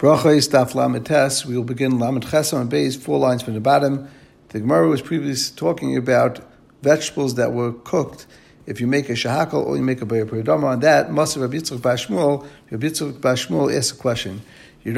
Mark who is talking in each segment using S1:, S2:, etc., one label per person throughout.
S1: Bracha is Daf Lamed We will begin Lamed Chesam and Beis, four lines from the bottom. The Gemara was previously talking about vegetables that were cooked. If you make a shahakal or you make a bayar peridama on that, Masa Rabbi Yitzchak Bashmuel, Rabbi Yitzchak Bashmuel asks a question. On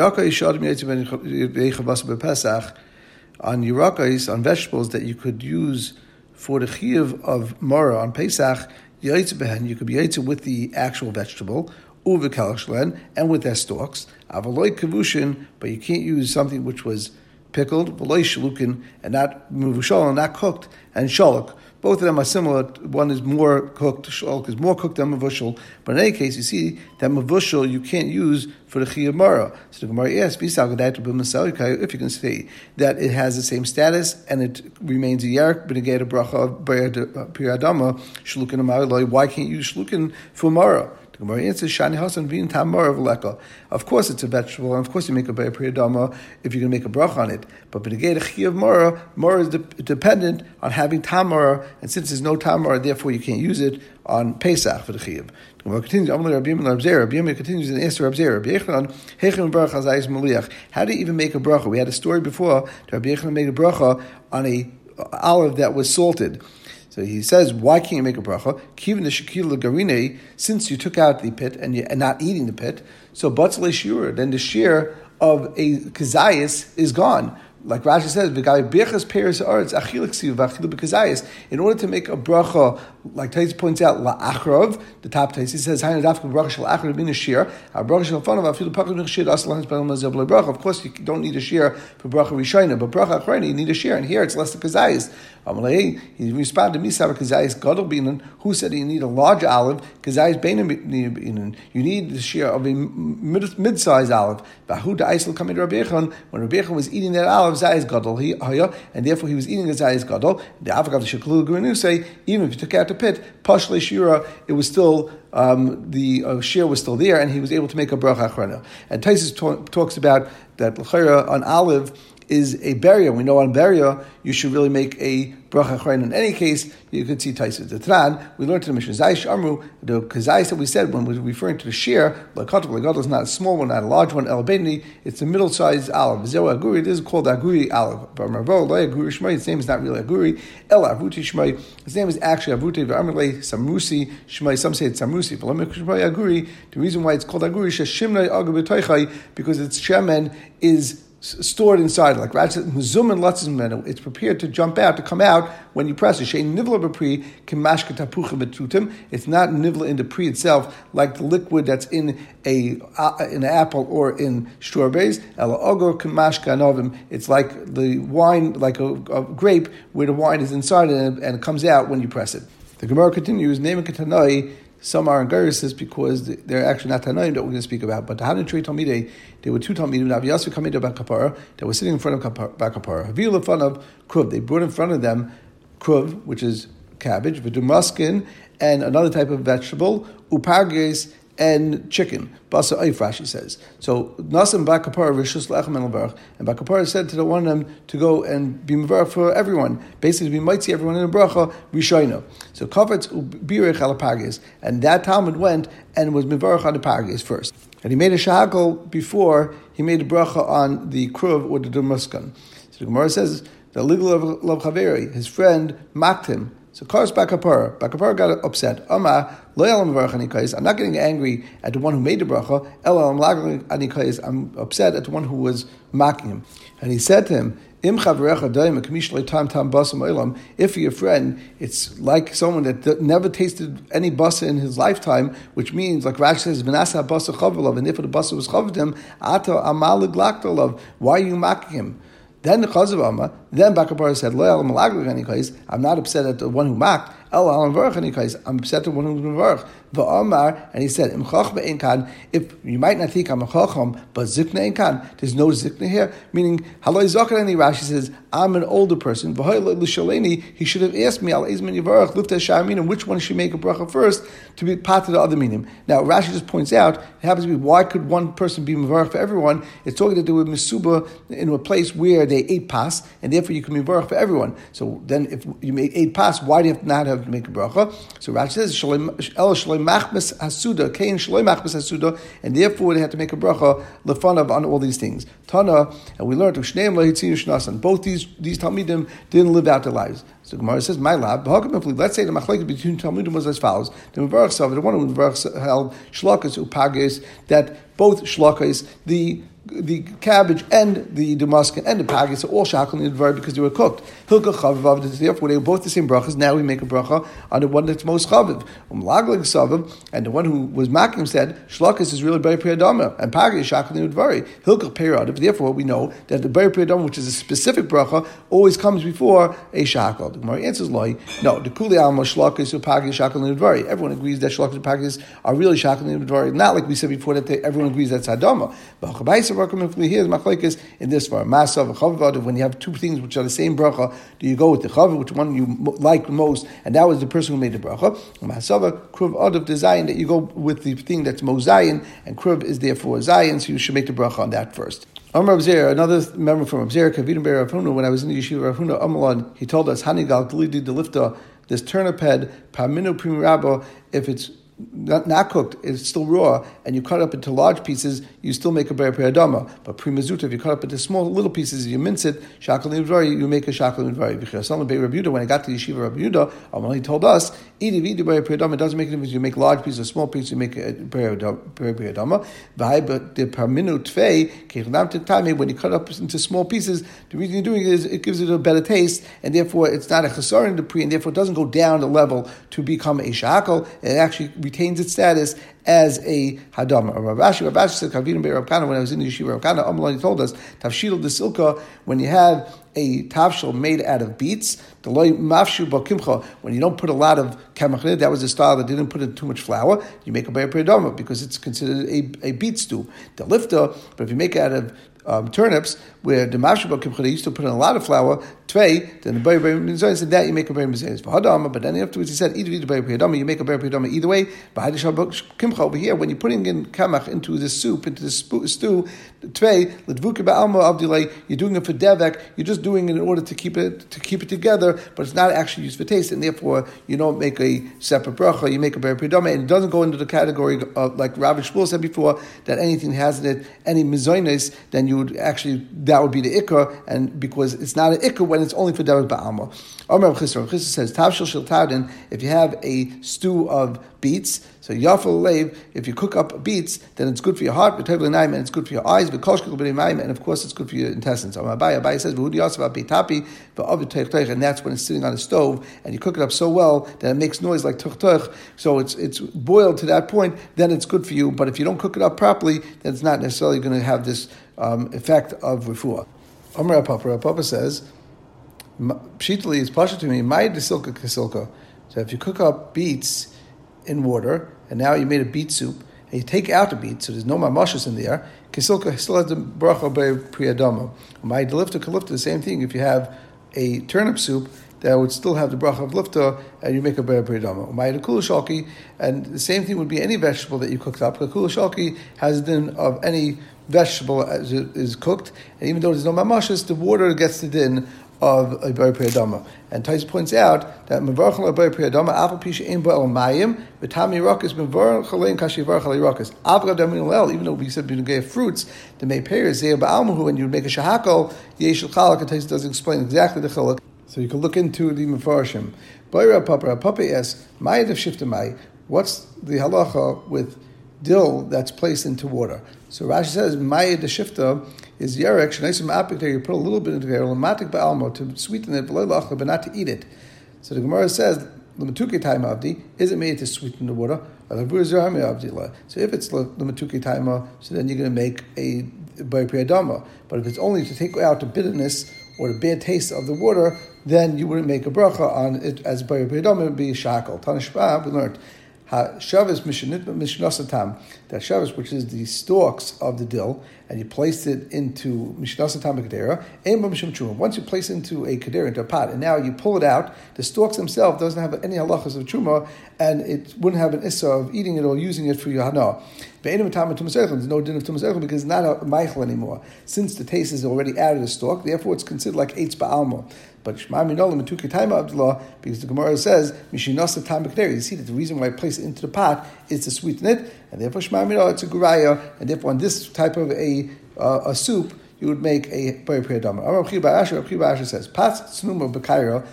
S1: yirakais, on vegetables that you could use for the chiyuv of Mara on Pesach, you could be yaitz with the actual vegetable, uvekalashlen, and with their stalks. Avaloy kavushin, but you can't use something which was pickled, v'loy shalukin, and not muvushal, and not cooked, and shalok. Both of them are similar. One is more cooked, shalok is more cooked than mavushal. But in any case, you see that mavushal you can't use for the chiyamara. So the Gemara asks, if you can say that it has the same status and it remains a yark, again bracha of piradama, shlukin why can't you use shlukin for mara? Gemara answers, Shani Hasan Vin Tamar of Leka. Of course it's a vegetable, and of course you make a Be'er Priyadama if you're going to make a brach on it. But B'negei Chi of Mara, Mara is de- dependent on having Tamar, and since there's no Tamar, therefore you can't use it on Pesach for the Chiyav. The Gemara continues, Amalei Rabbi Yimon Rabbi Rabbi Yimon continues and answers Rabbi Rabbi Yechon, Hechem Hazayis Maliach. How do you even make a bracha? We had a story before, Rabbi Yechon made a bracha on a olive that was salted. So he says, why can't you make a bracha? Kivin the shakila garine, since you took out the pit and you're not eating the pit, so batzle shiur, then the shear of a kazayas is gone like Rashi says, in order to make a bracha, like Tais points out, la'achrav, the top Tais, he says. Of course, you don't need a shear for bracha rishayna, but bracha achrayna, you need a shear, and here it's less than kazayis. Um, he responded Savar Kazayis Gadol Binan, who said you need a large olive, Kazayis Binan, you need the shear of a mid sized olive. When Rabbi was eating that olive, Zayis Gadol, he and therefore he was eating a Zayis Gadol. The Avagav the Sheklu Gurinu say, even if you took out the pit, Pashle Shira, it was still um, the uh, shear was still there, and he was able to make a bracha achrona. And Taisus talks about that lechera on olive is a barrier. We know on barrier you should really make a bracha. In any case, you could see Taisa the Tran. We learned in the Mishnah Zayis Amru the kazais that we said when we were referring to the shear. Lakatok legadol is not a small one, not a large one. El it's a middle sized olive. Zero aguri. This is called aguri olive. But Marvo lo aguri shmei. Its name is not really aguri. El avuti Shmai, his name is actually avuti v'amrle samrusi Shmai. Some say it's samrusi. But shmei aguri. The reason why it's called aguri shimnei aguri because its shemen is stored inside, like Rashi said, mezum and latzim it's prepared to jump out, to come out when you press it. Shein nivla. It's not nivla in the pre itself, like the liquid that's in a in an apple or in strawberries. Ela ogor anovim. It's like the wine, like a, a, grape, where the wine is inside and, and it comes out when you press it. The Gemara continues, name Katanai, some are in Garisis because they're actually not Tanaim that we're going to speak about. But the Hanan Trey Talmidei, there were two Talmidim, Navi Yasser to Bakapara, that were sitting in front of Bakapara. Havil in front of Kruv. They brought in front of them Kruv, which is cabbage, Vidumaskin, and another type of vegetable, Uparges, and chicken. Basa Eif, Rashi says. So Nasim Bakapar Rishus Lechem and and Bakapar said to the one of them to go and be Mavar for everyone, basically we might see everyone in the bracha Rishayna. So Kavetz Ubirech Alapagis, and that Talmud went and was Mavarach on the Pagis first. And he made a shahakal before he made a bracha on the kruv or the dumuskan. So the Gemara says the legal of Chaveri, his friend mocked him so Kars Bakapur, Bakapur got upset. Ama I'm not getting angry at the one who made the bracha. I'm upset at the one who was mocking him. And he said to him, If you're a friend, it's like someone that never tasted any basa in his lifetime, which means, like Rashi says, Vinasa basa and if the basa was chavadim, ata amalig laktalov, why are you mocking him? Then the Chazavama, then Bakapara said, Loyal Malaglik any case, I'm not upset at the one who mocked. Allah any case, I'm upset at the one who's been And he said, if you might not think I'm a chacham, but zikna inkan, there's no zikna here, meaning, haloi zakarani, Rashi says, I'm an older person, he should have asked me, al izman yivarach, lifta sha'aminim, which one should make a bracha first, to be part of the other meaning. Now, Rashi just points out, it happens to be, why could one person be mavarach for everyone? It's talking that they were misuba in a place where they ate pas, and therefore you can be mavarach for everyone. So then, if you make eight pas, why do you have not have to make a bracha? So Rashi says, el shalem machmas hasuda, machmas hasuda, and therefore they had to make a bracha lefanav on all these things. Tana, and we learned shneim lahitzinu shnasan. Both these these talmidim didn't live out their lives. So Gemara says, "My lab." Let's say the machlekes between talmidim was as follows: the Mevarach the one who held shlokas upagis, that both shlokas, the the cabbage and the damascus and the pagis are all shakal in the because they were cooked. Hilka chavav, therefore they were both the same brachas. Now we make a bracha on the one that's most chaviv. Umlaglig savim, and the one who was makim said shlokas is really very priyadama, and pagis is shakal in dvari. Hilka periodiv. Therefore we know that the very priyadama, which is a specific bracha, always comes before a shakal. Gemara answers loy. No, the kuli alma shlokas upagis shakal in dvari. Everyone agrees that shlokas and are really shakal in dvari. Not like we said before that they, everyone agrees that's hadama. But here is machlekes in this far. Masav chavav. When you have two things which are the same bracha, do you go with the chavav, which one you like most, and that was the person who made the bracha? Masav kruv adav zayin that you go with the thing that's mozayin, and kruv is therefore zayin, so you should make the bracha on that first. Amr Abzir, another member from Abzir, Kavidim Ber Rafuna, when I was in the yeshiva Rafuna Amalon, he told us, Hanigal Glidi Delifta, this turnip head, Paminu Prim Rabba, if it's not, not, cooked, it's still raw, and you cut it up into large pieces, you still make a ber adama. But primazuta, if you cut up into small little pieces, you mince it, shakal you make a shakal nidvari. When I got to Yeshiva Rabbi um, he told us, eat it doesn't make a difference. You make large pieces or small pieces, you make a ber adama. But the parminu tfei, when you cut up into small pieces, the reason you're doing it is it gives it a better taste, and therefore it's not a the pre, and therefore it doesn't go down the level to become a shakal. It actually retains its status as a hadama. Rav Ashi, Rav Ashi said, Kavinim Rav Kana, when I was in the yeshiva Rav Kana, Amalani told us, Tavshil de Silka, when you have a tavshil made out of beets, the loy mafshu bakimcha, when you don't put a lot of that was a style that didn't put in too much flour, you make a bayar because it's considered a, a beet stew. The lifta, but if you make it out of um, turnips, where the mashaba kimcha used to put in a lot of flour, tvei, then the bay bay mizayin said that you make a bay mizayin for hadama, but then afterwards he said either either bay hadama, you make a bay hadama either way. Kimcha over here, when you're putting in kamach into the soup, into the stew, tvei ledvuka ba'alma avdilay, you're doing it for devek, you're just doing it in order to keep it to keep it together, but it's not actually used for taste, and therefore you don't make a separate bracha, you make a bay hadama, and it doesn't go into the category of like Rabbi Shmuel said before that anything has in it any mizoines, then you would actually that would be the ikka, and because it's not an ikka when it's only for Derek Ba'alma. Omer Chisra, says, Tavshil Shil Tavdin, if you have a stew of beets, so Yafal Lev, if you cook up beets, then it's good for your heart, and it's good for your eyes, and of course it's good for your intestines. So Abai, Abai says, and that's when it's sitting on the stove, and you cook it up so well that it makes noise like tuch so it's, it's boiled to that point, then it's good for you, but if you don't cook it up properly, then it's not necessarily going to have this um, effect of refuah. Omer Papa, Papa says, Pshitali is pasha to me, my desilka kasilka. So if you cook up beets in water, and now you made a beet soup, and you take out the beet, so there's no mamashas in there, kasilka still has the bracha by priyadama. My delifta kalifta, the same thing. If you have a turnip soup, that would still have the bracha of lifta, and you make a ber pridama. Umayid shalki, and the same thing would be any vegetable that you cooked up. The shalki has din of any vegetable as it is cooked, and even though there's no mamashas, the water gets the din of a ber priyadama. And Tais points out that mevarchal a ber priyadama apel pisha ein bo'el mayim v'tami rakas mevarchal ein kashi varchal rakas avgav damin Even though we said gave fruits, the may payers zeh ba'almahu, and you would make a shahakal yeshul chalak. And Tais doesn't explain exactly the chalak. So you can look into the Mefarshim. Bayra Papa, Papa asks, Mayad of Shiftamai, what's the halacha with dill that's placed into water? So Rashi says, Mayad the Shifta is Yerek, Shanaisim Apik, there you put a little bit into there, Lamatik Ba'almo, to sweeten it, but not to eat it. So the Gemara says, Lamatuke time avdi, is it made to sweeten the water? So if it's Lamatuke time, so then you're going to make a Baypriyadama. But if it's only to take out the bitterness or the bad taste of the water, then you wouldn't make a bracha on it as by B'yadam, it would be shackle. Tanishba, we learned. Shavis Mishnasatam, that Shavis, which is the stalks of the dill, and you place it into Mishnasatam Kedera, once you place it into a Kedera, into a pot, and now you pull it out, the stalks themselves doesn't have any halachas of Truma, and it wouldn't have an issa of eating it or using it for your Hana. There's no din of Tumas because it's not a Michael anymore. Since the taste is already out of the stalk, therefore it's considered like Eitz Ba'alma. But Shema Minolim Matuka Taima Abdullah, because the Gemara says, Mishinasa Tam You see that the reason why I place it into the pot is to sweeten it, and therefore Shema Minolim, it's a Guraya, and therefore on this type of a, uh, a soup, you would make a Bari Priyadama. Asher says, Pat Snuma Bakairo,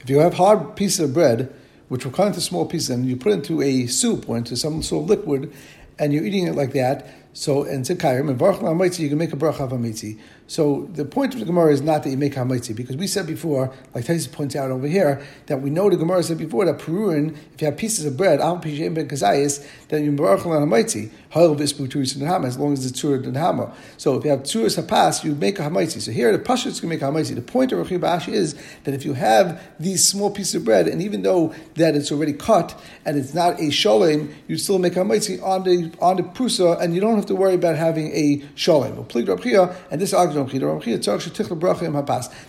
S1: If you have hard pieces of bread, which will cut into small pieces, and you put into a soup or into some sort of liquid, and you're eating it like that, so and tzikayim and baruch you can make a of hamitzi. So the point of the Gemara is not that you make hamitzi, because we said before, like Taisa points out over here, that we know the Gemara said before that peruin, if you have pieces of bread, al pishem ben kazayis, then you baruch hamitzi, ha'il vispu turis and hama, as long as it's tur and hama. So if you have turis hapas, you make a hamitzi. So here the pashut's can make a hamitzi. The point of Rachi Bashi is that if you have these small pieces of bread, and even though that it's already cut and it's not a sholem, you still make a hamitzi on the on the prusa, and you don't have have to worry about having a shalom. And this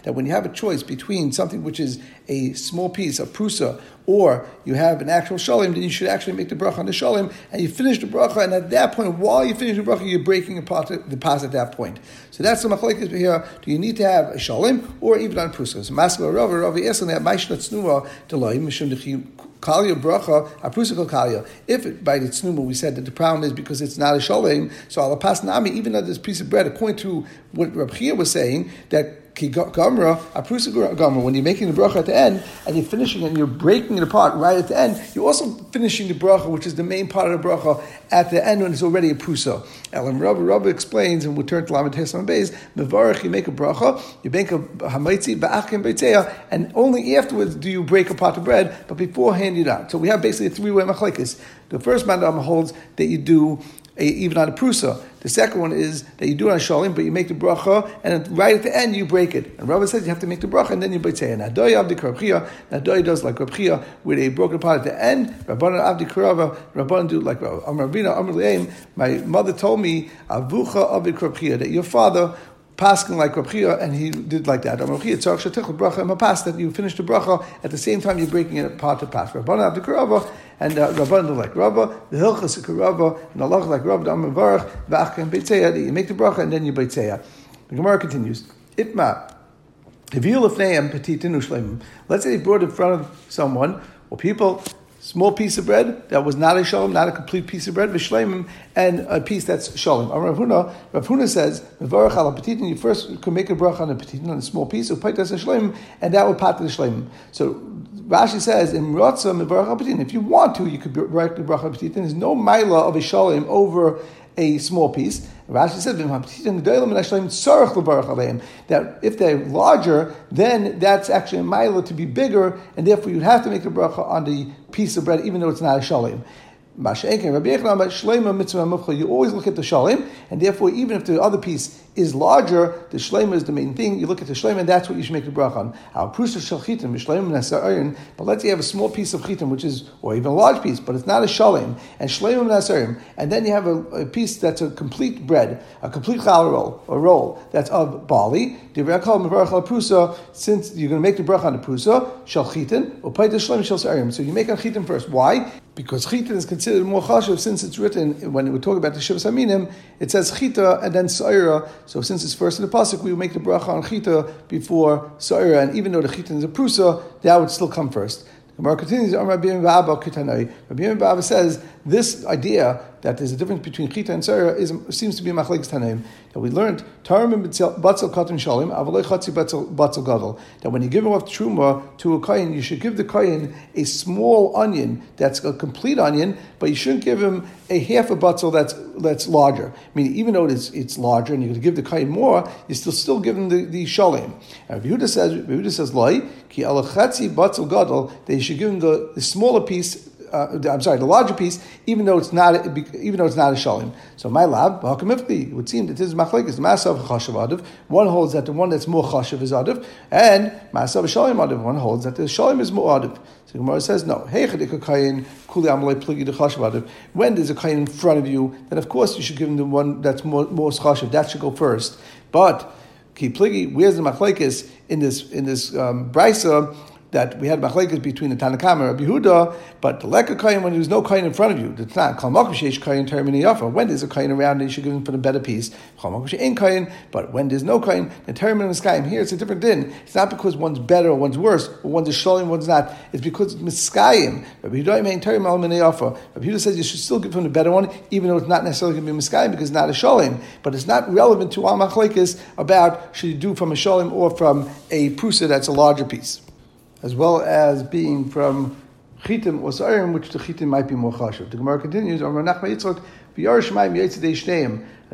S1: that when you have a choice between something which is a small piece, of prusa, or you have an actual shalom, then you should actually make the bracha on the shalom, and you finish the bracha, and at that point, while you finish the bracha, you're breaking apart the pas at that point. So that's the machlekes here. Do you need to have a shalom or even on prusa? So Maskal Rav Rav yes, and that Maishna Tznuah Deloim Mishum Kalya bracha, aprusikal kalya. If it, by the tznuma we said that the problem is because it's not a shalem, so al nami, even though this piece of bread, according to what Rab Chia was saying, that gamra, aprusa gamra, when you're making the bracha at the end and you're finishing and you're breaking it apart right at the end, you're also finishing the bracha, which is the main part of the bracha, at the end when it's already a prusa. Elam Rabba Rabba explains, and we'll turn to Lamed Tesam Beis, Mevarach, you make a bracha, you make a hamaitzi, ba'achim beitzea, and only afterwards do you break a apart the bread, but beforehand you don't. So we have basically a three-way machlekes. The first mandam holds that you do even on a prusa. The second one is that you do it on shalim, but you make the bracha, and right at the end you break it. And Rabbi says you have to make the bracha, and then you say, and Adoy Avdi Krabchia, Adoy does like Krabchia, with a broken part at the end. Rabbanan Avdi Karava, Rabbanan do like Amar Rabina, Amar My mother told me, Avucha Avdi Krabchia, that your father pasking like Rabchia, and he did like that. Rabchia tzarch shetich bracha pass that you finish the bracha at the same time you're breaking it apart to pass. Rabbanan Avdi Karava, and uh, like Rabba, the Hilchas Rabba, and Allah like Rabba, the Amar Baruch, V'ach and Beitzeya, you make the bracha and then you Beitzeya. The Gemara continues, Itma, Let's say they brought in front of someone or people small piece of bread that was not a shalom, not a complete piece of bread, v'shleimim, and a piece that's shalom. Rav Huna, Rav Huna says, "Mevarach al petitin." You first can make a bracha on a petitin on a small piece, of that's a shleim, and that would pat the shleim. So Rashi says, "In rotza mevarach al If you want to, you could write the bracha al petitin. There's no mila of a shalom over a small piece. Rashi says that if they're larger, then that's actually a mila to be bigger, and therefore you'd have to make a bracha on the piece of bread, even though it's not a shalim. You always look at the shalim, and therefore, even if the other piece is larger, the shlema is the main thing. You look at the shlema, and that's what you should make the bracha on. But let's say you have a small piece of chitim, which is, or even a large piece, but it's not a shalim, and shleim nasarim, and then you have a, a, piece that's a complete bread, a complete challah roll, a roll that's of barley. Since you're going to make the bracha on the prusa, or shleim shal So you make on chitin first. Why? Because chita is considered more chashuv since it's written when we talk about the shivas aminim, it says chita and then saira. So since it's first in the pasuk, we make the bracha on chita before saira, and even though the chita is a prusa, that would still come first. The Gemara continues, Rabbi Rabbi says this idea that there's a difference between chita and sarah is, seems to be machlekes tanaim. That we learned tarim batzel katan shalim avalei chatzi batzel gadol. That when you give off truma to a kohen, you should give the kohen a small onion that's a complete onion, but you shouldn't give him a half a batzel that's that's larger. I mean, even though it's it's larger and you're going to give the kohen more, you still still give him the, the shalim. And Yehuda says Yehuda says loy ki alachatzi batzel gadol. You should give him the, the smaller piece uh, I'm sorry, the larger piece, even though it's not, even though it's not a shalim. So my lab, it would seem that this is machlekes the masav chashav adav. One holds that the one that's more chashav is adav, and masav shalim adav. One holds that the shalim is more adav. So Gemara says no. When there's a kain in front of you, then of course you should give him the one that's more more chashav. That should go first. But ki pligi, where's the machlekes in this in this um, brisa? That we had machlekes between the Tanakam and Rabbi Huda, but the leka kain when there's no kain in front of you, it's not kol makom sheish kain termini yafa. When there's a kain around, you should give him for the better piece. Kol makom shein kain, but when there's no kain, the termini miskayim. Here it's a different din. It's not because one's better or one's worse, or one's a sholim, one's not. It's because miskayim. Rabbi Huda main termini yafa. Rabbi Huda says you should still give him the better one, even though it's not necessarily going to be miskayim because it's not a sholim. But it's not relevant to our machlekes about should you do from a sholim or from a prusa that's a larger piece as well as being from chitim or sa'irim, which the chitim might be more chashav. The Gemara continues, and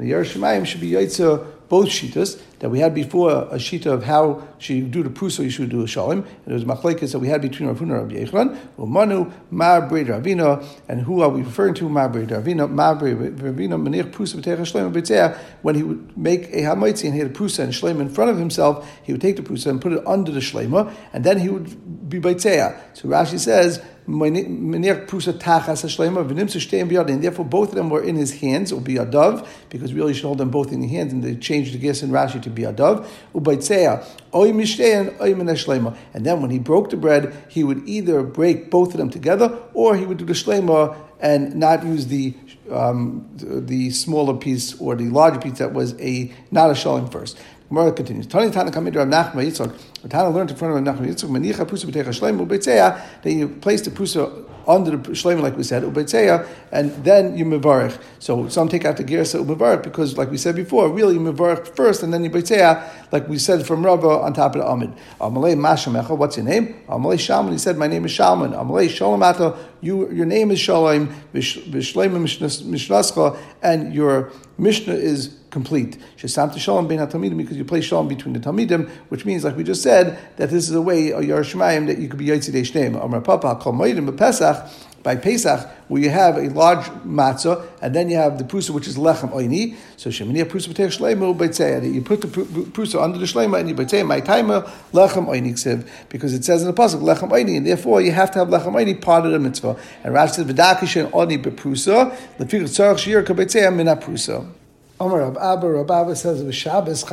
S1: the yar shemayim should be yaitza both shitas that we had before, a shita of how she do the prusa, you should do a shalim, and it was machlekes that we had between Rav Huna and Rabbi Yechlan, umanu mar breid Ravina, and who are we referring to? Mar breid Ravina, mar breid Ravina, menich prusa b'teich shleim b'tzeah, when he would make a hamaitzi and he had a prusa and a shleim in front of himself, he would take the prusa and put it under the shlema, and then he would be b'tzeah. So Rashi says, and therefore both of them were in his hands, or be a dove, because really you should hold them both in the hands, and they changed the gas in Rashi to be a dove. And then when he broke the bread, he would either break both of them together, or he would do the shlema and not use the um, the smaller piece or the larger piece that was a not a shalim first. Gemara continues. Tani Tana Kamid Rav Nachma Yitzchak. Tana learned in front of Rav Nachma Yitzchak. Manicha Pusa B'Techa Shleim Ubeitzeya. Then you place the Pusa under the Shleim, like we said, Ubeitzeya, and then you Mevarich. So some take out the Gersa Ubevarich because, like we said before, really you Mevarich first and then you Ubeitzeya, like we said from Rava on top of the Amid. Amalei Mashamecha, what's your name? Amalei Shalman. He said, My name is Shalman. Amalei Shalom you, your name is Shalom, Vishleim Mishnascha, and your Mishnah is complete. Shesamta shalom bein talmidim because you place shalom between the talmidim, which means, like we just said, that this is a way a Yerushalayim that you could be yitzidei shneim. Amar Papa kol moedim Pesach by Pesach, where you have a large matzah, and then you have the prusa, which is lechem oini. So shemini prusa b'teich shleimu b'tzeya. You put the prusa under the shleima, and you b'tzeya my timer lechem oini ksiv, because it says in the pasuk lechem oini, and therefore you have to have lechem oini part of the mitzvah. And Rashi says v'dakishen oni b'prusa, l'fikach tzarach shir kab'tzeya mina prusa.
S2: Omer Rab Abba, Rab Abba says Shabbos.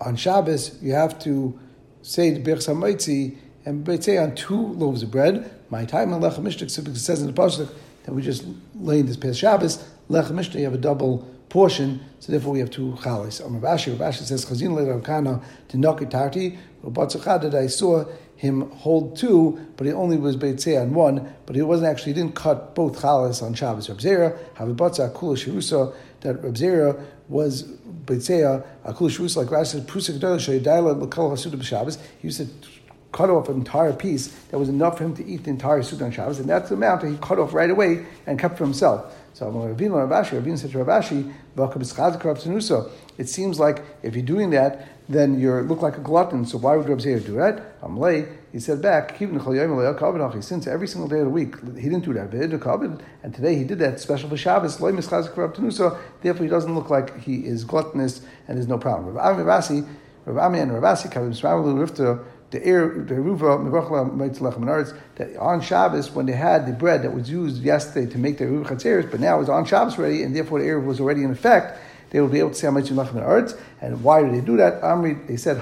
S2: On Shabbos, you have to say the Birch Hamaitzi and say on two loaves of bread. My time in Lechem Mishnah, because it says in the Pasuk that we just laid this past Shabbos, Lechem Mishnah, you have a double portion, so therefore we have two chalis. Omer Rashi, Rashi says, Chazin Le Rav Kana, Tinoki Tarti, that I saw him hold two, but he only was beitzeh on one, but he wasn't actually, he didn't cut both chalas on Shabbos. Reb Zera, havibatza akula shirusa, that Reb Zera was beitzeh uh, akula shirusa, like Rashi says, prusa gedolah shaydaila l'kol hasuda b'Shabbos. He used to cut off an entire piece that was enough for him to eat the entire suda on Shabbos, and that's the amount that he cut off right away and kept for himself. So Rabbeinu Ravashi, Rabbeinu said to Ravashi, it seems like if you're doing that, then you look like a glutton. So why would Rabbi Zeir do that? Amalei, he said back, since every single day of the week he didn't do that, and today he did that special for Shabbos. Therefore, he doesn't look like he is gluttonous and there's no problem. Rabbi Ravasi, Rabbi Ami and Ravasi, the air, the ruva that on Shabbos when they had the bread that was used yesterday to make the ruva chatzeres, but now it's on Shabbos already, and therefore the air was already in effect they will be able to say Amayim Lachem Arts. And why did they do that? Amri, they said,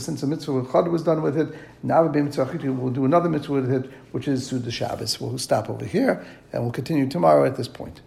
S2: since the mitzvah was done with it, now will do another mitzvah with it, which is through the Shabbos. We'll stop over here, and we'll continue tomorrow at this point.